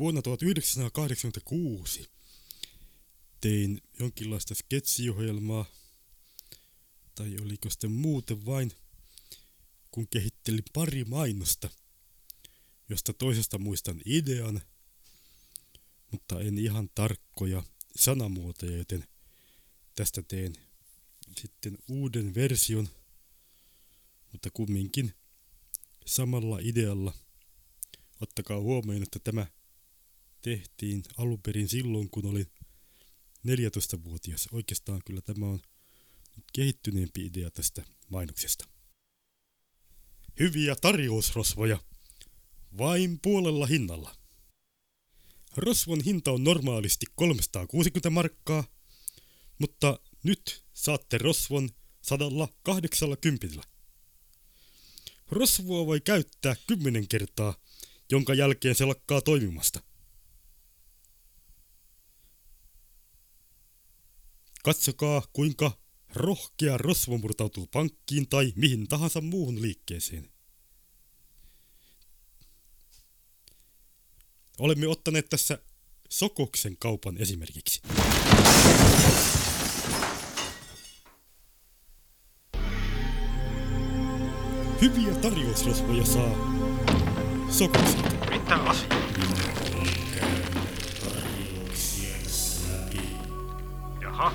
Vuonna 1986 tein jonkinlaista sketsiohjelmaa, tai oliko sitten muuten vain, kun kehittelin pari mainosta, josta toisesta muistan idean, mutta en ihan tarkkoja sanamuotoja, joten tästä teen sitten uuden version, mutta kumminkin samalla idealla. Ottakaa huomioon, että tämä tehtiin alun perin silloin, kun olin 14-vuotias. Oikeastaan kyllä tämä on kehittyneempi idea tästä mainoksesta. Hyviä tarjousrosvoja. Vain puolella hinnalla. Rosvon hinta on normaalisti 360 markkaa, mutta nyt saatte rosvon 180. Rosvoa voi käyttää 10 kertaa, jonka jälkeen se lakkaa toimimasta. Katsokaa, kuinka rohkea rosvo murtautuu pankkiin tai mihin tahansa muuhun liikkeeseen. Olemme ottaneet tässä Sokoksen kaupan esimerkiksi. Hyviä tarjousrosvoja saa Sokokselta. Mitä asiaa? Jaha,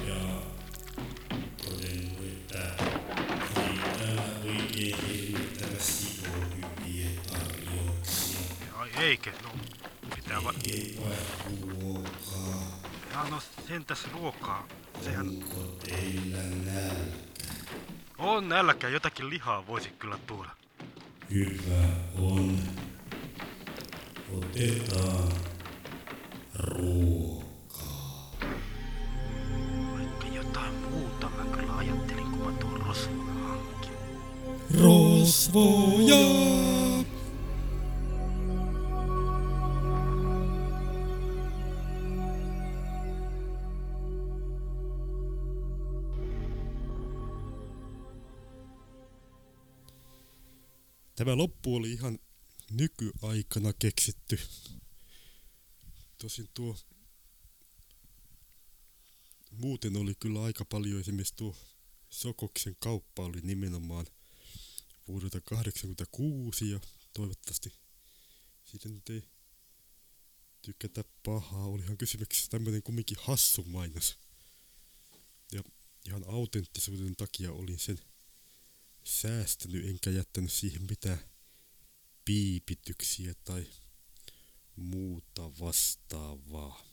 ai eikö? No, pitää va... Ja no sentäs ruokaa. Sehän... On nälkä, jotakin lihaa voisi kyllä tuoda. Hyvä on. Otetaan Rosvoja! Tämä loppu oli ihan nykyaikana keksitty. Tosin tuo muuten oli kyllä aika paljon esimerkiksi tuo Sokoksen kauppa oli nimenomaan vuodelta 86 ja toivottavasti siitä nyt ei tykätä pahaa. Olihan kysymyksessä tämmöinen kumminkin hassu mainos. Ja ihan autenttisuuden takia olin sen säästänyt enkä jättänyt siihen mitään piipityksiä tai muuta vastaavaa.